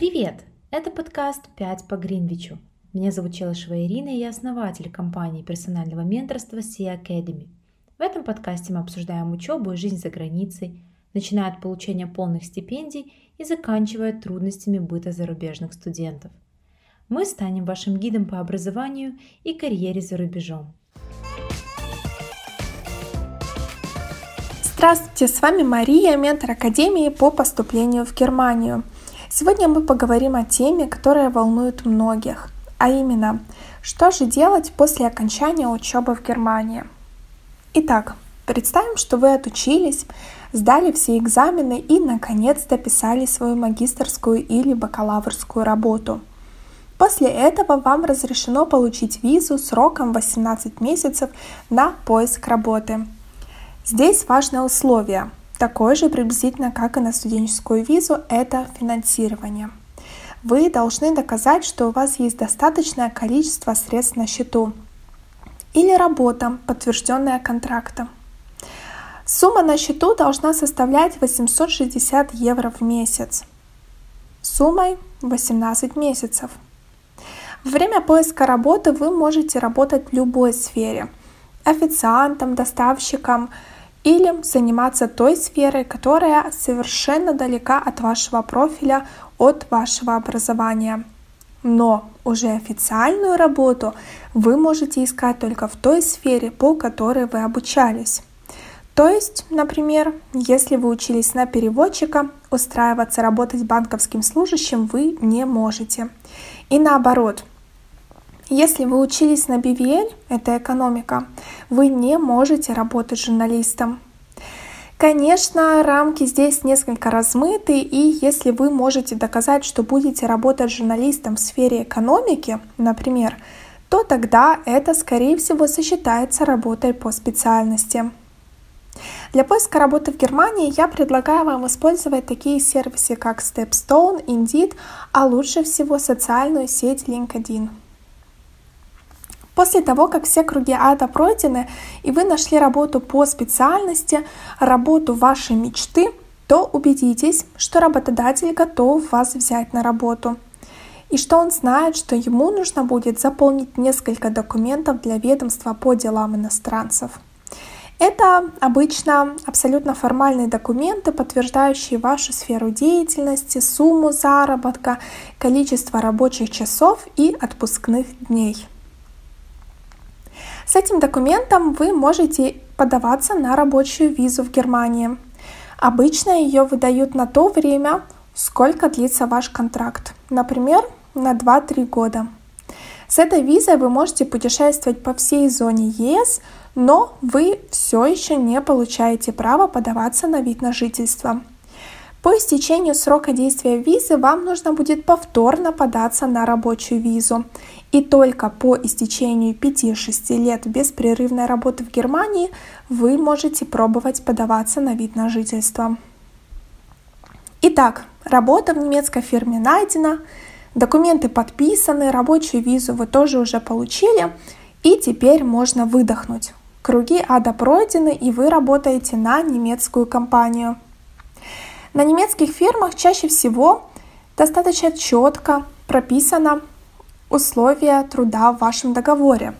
Привет! Это подкаст «5 по Гринвичу». Меня зовут Челышева Ирина, и я основатель компании персонального менторства Sea Academy. В этом подкасте мы обсуждаем учебу и жизнь за границей, начиная от получения полных стипендий и заканчивая трудностями быта зарубежных студентов. Мы станем вашим гидом по образованию и карьере за рубежом. Здравствуйте, с вами Мария, ментор Академии по поступлению в Германию. Сегодня мы поговорим о теме, которая волнует многих, а именно, что же делать после окончания учебы в Германии. Итак, представим, что вы отучились, сдали все экзамены и наконец-то писали свою магистрскую или бакалаврскую работу. После этого вам разрешено получить визу сроком 18 месяцев на поиск работы – Здесь важное условие, такое же приблизительно, как и на студенческую визу, это финансирование. Вы должны доказать, что у вас есть достаточное количество средств на счету или работа, подтвержденная контрактом. Сумма на счету должна составлять 860 евро в месяц. Суммой 18 месяцев. Во время поиска работы вы можете работать в любой сфере. Официантом, доставщиком, или заниматься той сферой, которая совершенно далека от вашего профиля, от вашего образования. Но уже официальную работу вы можете искать только в той сфере, по которой вы обучались. То есть, например, если вы учились на переводчика, устраиваться работать банковским служащим вы не можете. И наоборот, если вы учились на BVL, это экономика, вы не можете работать журналистом. Конечно, рамки здесь несколько размыты, и если вы можете доказать, что будете работать журналистом в сфере экономики, например, то тогда это, скорее всего, сочетается работой по специальности. Для поиска работы в Германии я предлагаю вам использовать такие сервисы, как Stepstone, Indeed, а лучше всего социальную сеть LinkedIn. После того, как все круги ада пройдены, и вы нашли работу по специальности, работу вашей мечты, то убедитесь, что работодатель готов вас взять на работу. И что он знает, что ему нужно будет заполнить несколько документов для ведомства по делам иностранцев. Это обычно абсолютно формальные документы, подтверждающие вашу сферу деятельности, сумму заработка, количество рабочих часов и отпускных дней. С этим документом вы можете подаваться на рабочую визу в Германии. Обычно ее выдают на то время, сколько длится ваш контракт, например, на 2-3 года. С этой визой вы можете путешествовать по всей зоне ЕС, но вы все еще не получаете права подаваться на вид на жительство. По истечению срока действия визы вам нужно будет повторно податься на рабочую визу. И только по истечению 5-6 лет беспрерывной работы в Германии вы можете пробовать подаваться на вид на жительство. Итак, работа в немецкой фирме найдена, документы подписаны, рабочую визу вы тоже уже получили, и теперь можно выдохнуть. Круги ада пройдены, и вы работаете на немецкую компанию – на немецких фирмах чаще всего достаточно четко прописано условия труда в вашем договоре.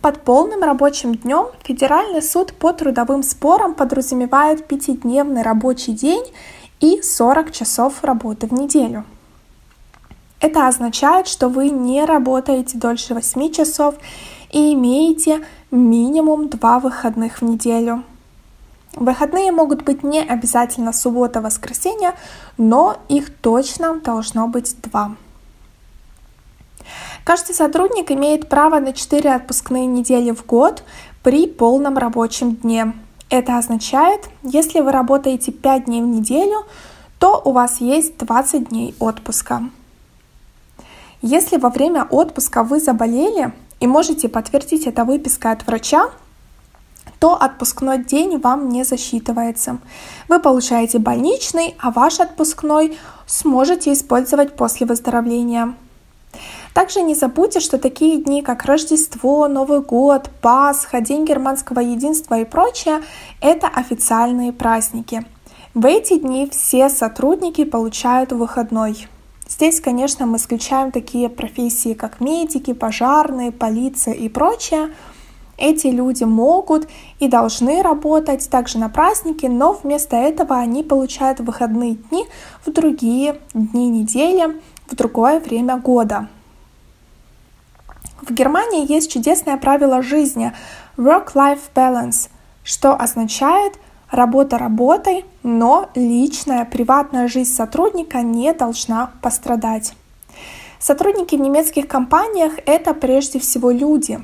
Под полным рабочим днем Федеральный суд по трудовым спорам подразумевает пятидневный рабочий день и 40 часов работы в неделю. Это означает, что вы не работаете дольше 8 часов и имеете минимум 2 выходных в неделю – Выходные могут быть не обязательно суббота-воскресенье, но их точно должно быть два. Каждый сотрудник имеет право на 4 отпускные недели в год при полном рабочем дне. Это означает, если вы работаете 5 дней в неделю, то у вас есть 20 дней отпуска. Если во время отпуска вы заболели и можете подтвердить это выпиской от врача, то отпускной день вам не засчитывается. Вы получаете больничный, а ваш отпускной сможете использовать после выздоровления. Также не забудьте, что такие дни, как Рождество, Новый год, Пасха, День германского единства и прочее, это официальные праздники. В эти дни все сотрудники получают выходной. Здесь, конечно, мы исключаем такие профессии, как медики, пожарные, полиция и прочее. Эти люди могут и должны работать также на праздники, но вместо этого они получают выходные дни в другие дни недели, в другое время года. В Германии есть чудесное правило жизни work-life balance, что означает работа работой, но личная, приватная жизнь сотрудника не должна пострадать. Сотрудники в немецких компаниях — это прежде всего люди.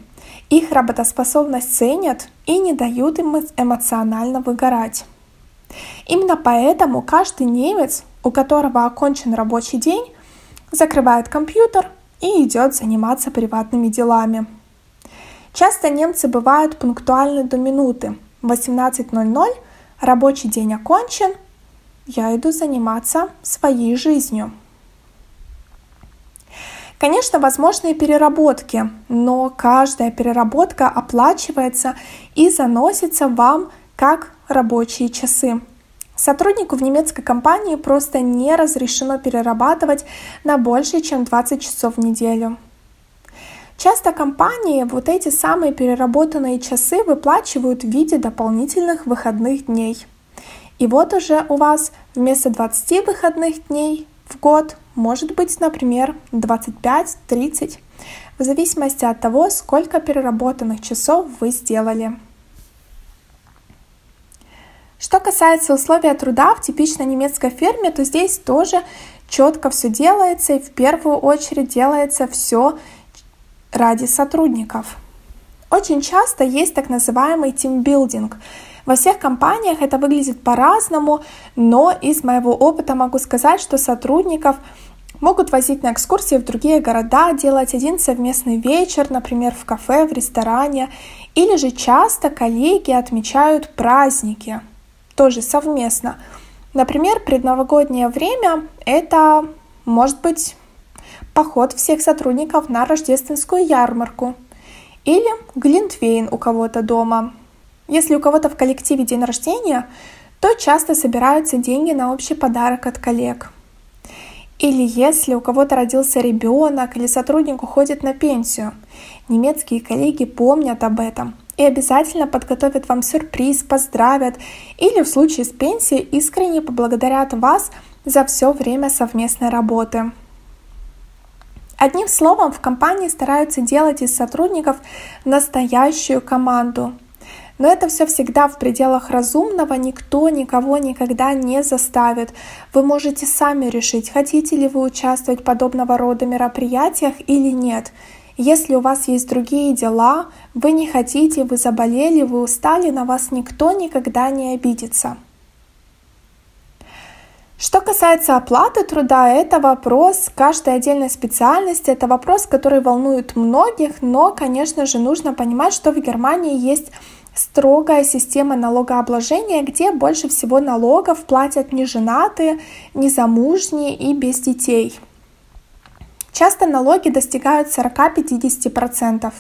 Их работоспособность ценят и не дают им эмоционально выгорать. Именно поэтому каждый немец, у которого окончен рабочий день, закрывает компьютер и идет заниматься приватными делами. Часто немцы бывают пунктуальны до минуты. В 18.00 рабочий день окончен, я иду заниматься своей жизнью. Конечно, возможны и переработки, но каждая переработка оплачивается и заносится вам как рабочие часы. Сотруднику в немецкой компании просто не разрешено перерабатывать на больше, чем 20 часов в неделю. Часто компании вот эти самые переработанные часы выплачивают в виде дополнительных выходных дней. И вот уже у вас вместо 20 выходных дней в год может быть, например, 25-30, в зависимости от того, сколько переработанных часов вы сделали. Что касается условия труда в типичной немецкой ферме, то здесь тоже четко все делается, и в первую очередь делается все ради сотрудников. Очень часто есть так называемый тимбилдинг. Во всех компаниях это выглядит по-разному, но из моего опыта могу сказать, что сотрудников могут возить на экскурсии в другие города, делать один совместный вечер, например, в кафе, в ресторане, или же часто коллеги отмечают праздники, тоже совместно. Например, предновогоднее время это может быть поход всех сотрудников на рождественскую ярмарку или глинтвейн у кого-то дома. Если у кого-то в коллективе день рождения, то часто собираются деньги на общий подарок от коллег. Или если у кого-то родился ребенок или сотрудник уходит на пенсию, немецкие коллеги помнят об этом и обязательно подготовят вам сюрприз, поздравят или в случае с пенсией искренне поблагодарят вас за все время совместной работы. Одним словом, в компании стараются делать из сотрудников настоящую команду. Но это все всегда в пределах разумного, никто никого никогда не заставит. Вы можете сами решить, хотите ли вы участвовать в подобного рода мероприятиях или нет. Если у вас есть другие дела, вы не хотите, вы заболели, вы устали, на вас никто никогда не обидится. Что касается оплаты труда, это вопрос каждой отдельной специальности, это вопрос, который волнует многих, но, конечно же, нужно понимать, что в Германии есть строгая система налогообложения, где больше всего налогов платят неженатые, незамужние и без детей. Часто налоги достигают 40-50%.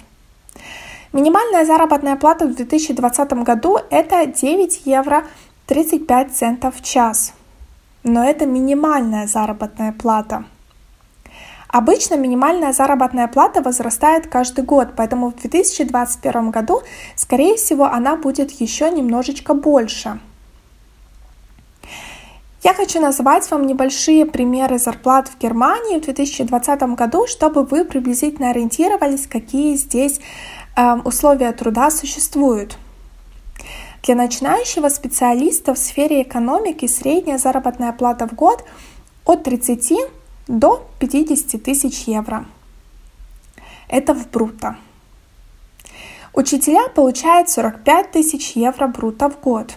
Минимальная заработная плата в 2020 году это 9 евро 35 центов в час но это минимальная заработная плата. Обычно минимальная заработная плата возрастает каждый год, поэтому в 2021 году, скорее всего, она будет еще немножечко больше. Я хочу назвать вам небольшие примеры зарплат в Германии в 2020 году, чтобы вы приблизительно ориентировались, какие здесь э, условия труда существуют. Для начинающего специалиста в сфере экономики средняя заработная плата в год от 30 до 50 тысяч евро. Это в бруто. Учителя получают 45 тысяч евро бруто в год.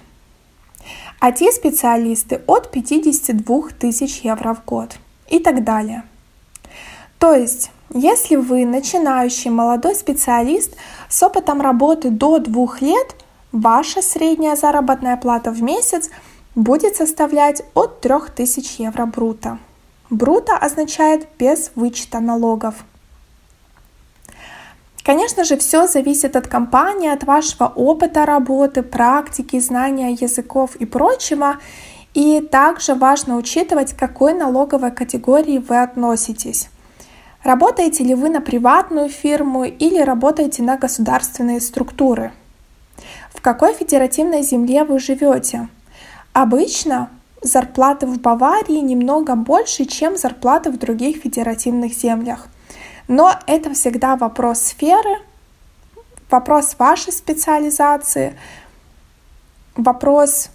А те специалисты от 52 тысяч евро в год. И так далее. То есть, если вы начинающий молодой специалист с опытом работы до двух лет – ваша средняя заработная плата в месяц будет составлять от 3000 евро бруто. Бруто означает без вычета налогов. Конечно же, все зависит от компании, от вашего опыта работы, практики, знания языков и прочего. И также важно учитывать, к какой налоговой категории вы относитесь. Работаете ли вы на приватную фирму или работаете на государственные структуры? В какой федеративной земле вы живете? Обычно зарплаты в Баварии немного больше, чем зарплаты в других федеративных землях. Но это всегда вопрос сферы, вопрос вашей специализации, вопрос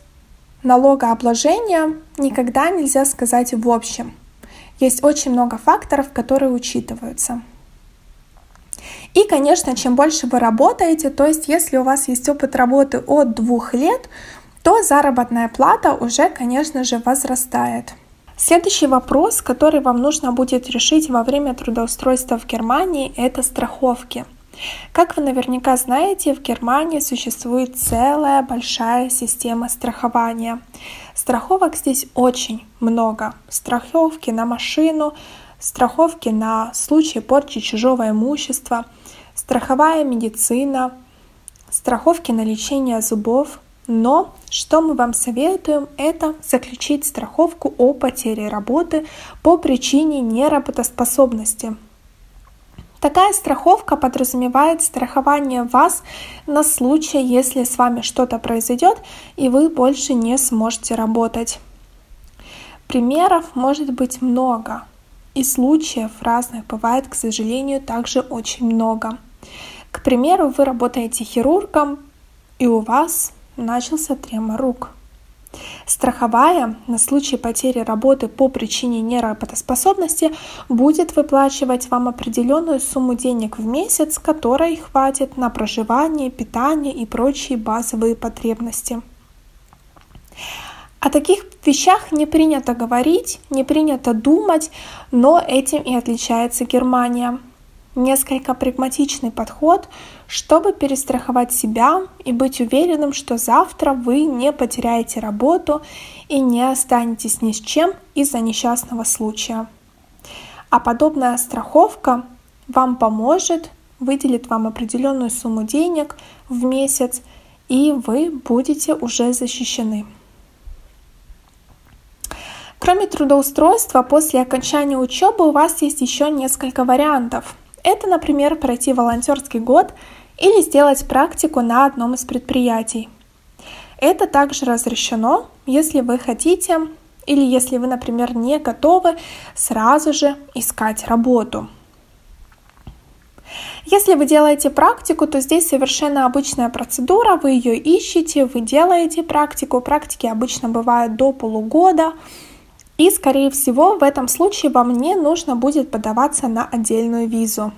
налогообложения никогда нельзя сказать в общем. Есть очень много факторов, которые учитываются. И, конечно, чем больше вы работаете, то есть если у вас есть опыт работы от двух лет, то заработная плата уже, конечно же, возрастает. Следующий вопрос, который вам нужно будет решить во время трудоустройства в Германии, это страховки. Как вы наверняка знаете, в Германии существует целая большая система страхования. Страховок здесь очень много. Страховки на машину, страховки на случай порчи чужого имущества, страховая медицина, страховки на лечение зубов. Но что мы вам советуем, это заключить страховку о потере работы по причине неработоспособности. Такая страховка подразумевает страхование вас на случай, если с вами что-то произойдет и вы больше не сможете работать. Примеров может быть много, и случаев разных бывает, к сожалению, также очень много. К примеру, вы работаете хирургом, и у вас начался тремор рук – Страховая на случай потери работы по причине неработоспособности будет выплачивать вам определенную сумму денег в месяц, которой хватит на проживание, питание и прочие базовые потребности. О таких вещах не принято говорить, не принято думать, но этим и отличается Германия несколько прагматичный подход, чтобы перестраховать себя и быть уверенным, что завтра вы не потеряете работу и не останетесь ни с чем из-за несчастного случая. А подобная страховка вам поможет, выделит вам определенную сумму денег в месяц, и вы будете уже защищены. Кроме трудоустройства, после окончания учебы у вас есть еще несколько вариантов – это, например, пройти волонтерский год или сделать практику на одном из предприятий. Это также разрешено, если вы хотите или если вы, например, не готовы сразу же искать работу. Если вы делаете практику, то здесь совершенно обычная процедура, вы ее ищете, вы делаете практику. Практики обычно бывают до полугода, и, скорее всего, в этом случае вам не нужно будет подаваться на отдельную визу.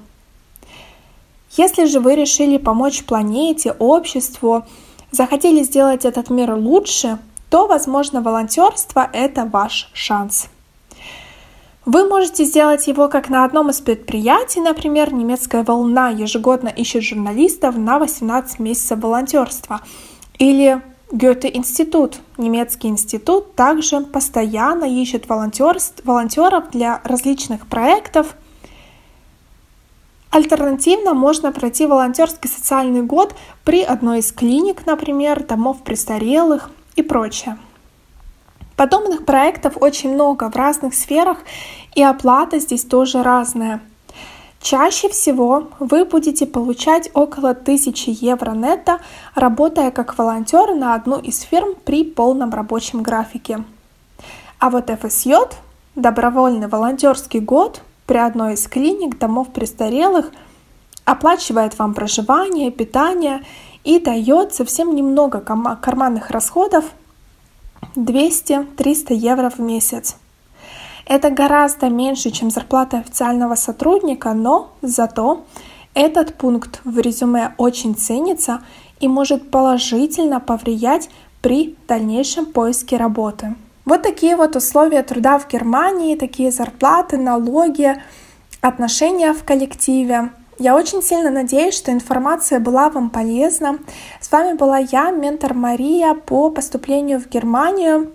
Если же вы решили помочь планете, обществу, захотели сделать этот мир лучше, то, возможно, волонтерство – это ваш шанс. Вы можете сделать его как на одном из предприятий, например, немецкая волна ежегодно ищет журналистов на 18 месяцев волонтерства. Или Гёте-институт, немецкий институт, также постоянно ищет волонтеров для различных проектов. Альтернативно можно пройти волонтерский социальный год при одной из клиник, например, домов престарелых и прочее. Подобных проектов очень много в разных сферах, и оплата здесь тоже разная. Чаще всего вы будете получать около 1000 евро нетто, работая как волонтер на одну из фирм при полном рабочем графике. А вот ФСЙ, добровольный волонтерский год при одной из клиник домов престарелых, оплачивает вам проживание, питание и дает совсем немного карманных расходов 200-300 евро в месяц. Это гораздо меньше, чем зарплата официального сотрудника, но зато этот пункт в резюме очень ценится и может положительно повлиять при дальнейшем поиске работы. Вот такие вот условия труда в Германии, такие зарплаты, налоги, отношения в коллективе. Я очень сильно надеюсь, что информация была вам полезна. С вами была я, ментор Мария по поступлению в Германию.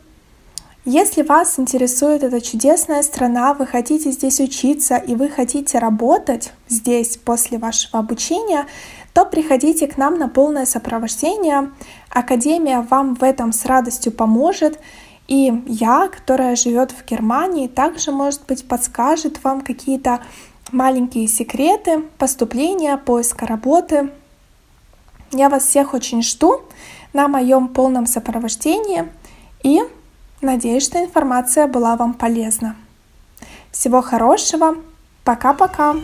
Если вас интересует эта чудесная страна, вы хотите здесь учиться и вы хотите работать здесь после вашего обучения, то приходите к нам на полное сопровождение. Академия вам в этом с радостью поможет. И я, которая живет в Германии, также, может быть, подскажет вам какие-то маленькие секреты поступления, поиска работы. Я вас всех очень жду на моем полном сопровождении и надеюсь, что информация была вам полезна. Всего хорошего. Пока-пока.